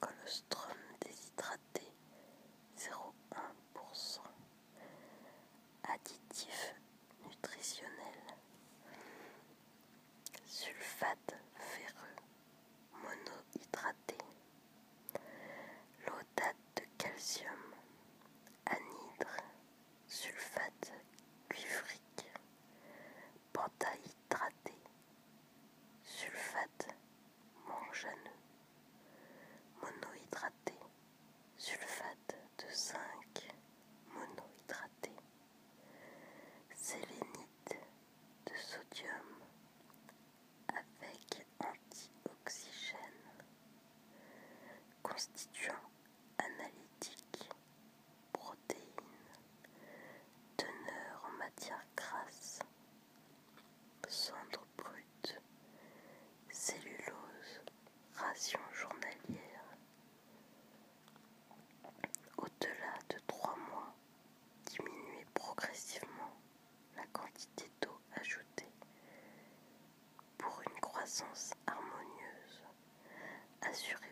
colostrum déshydraté 0,1% additif nutritionnel. rassurer.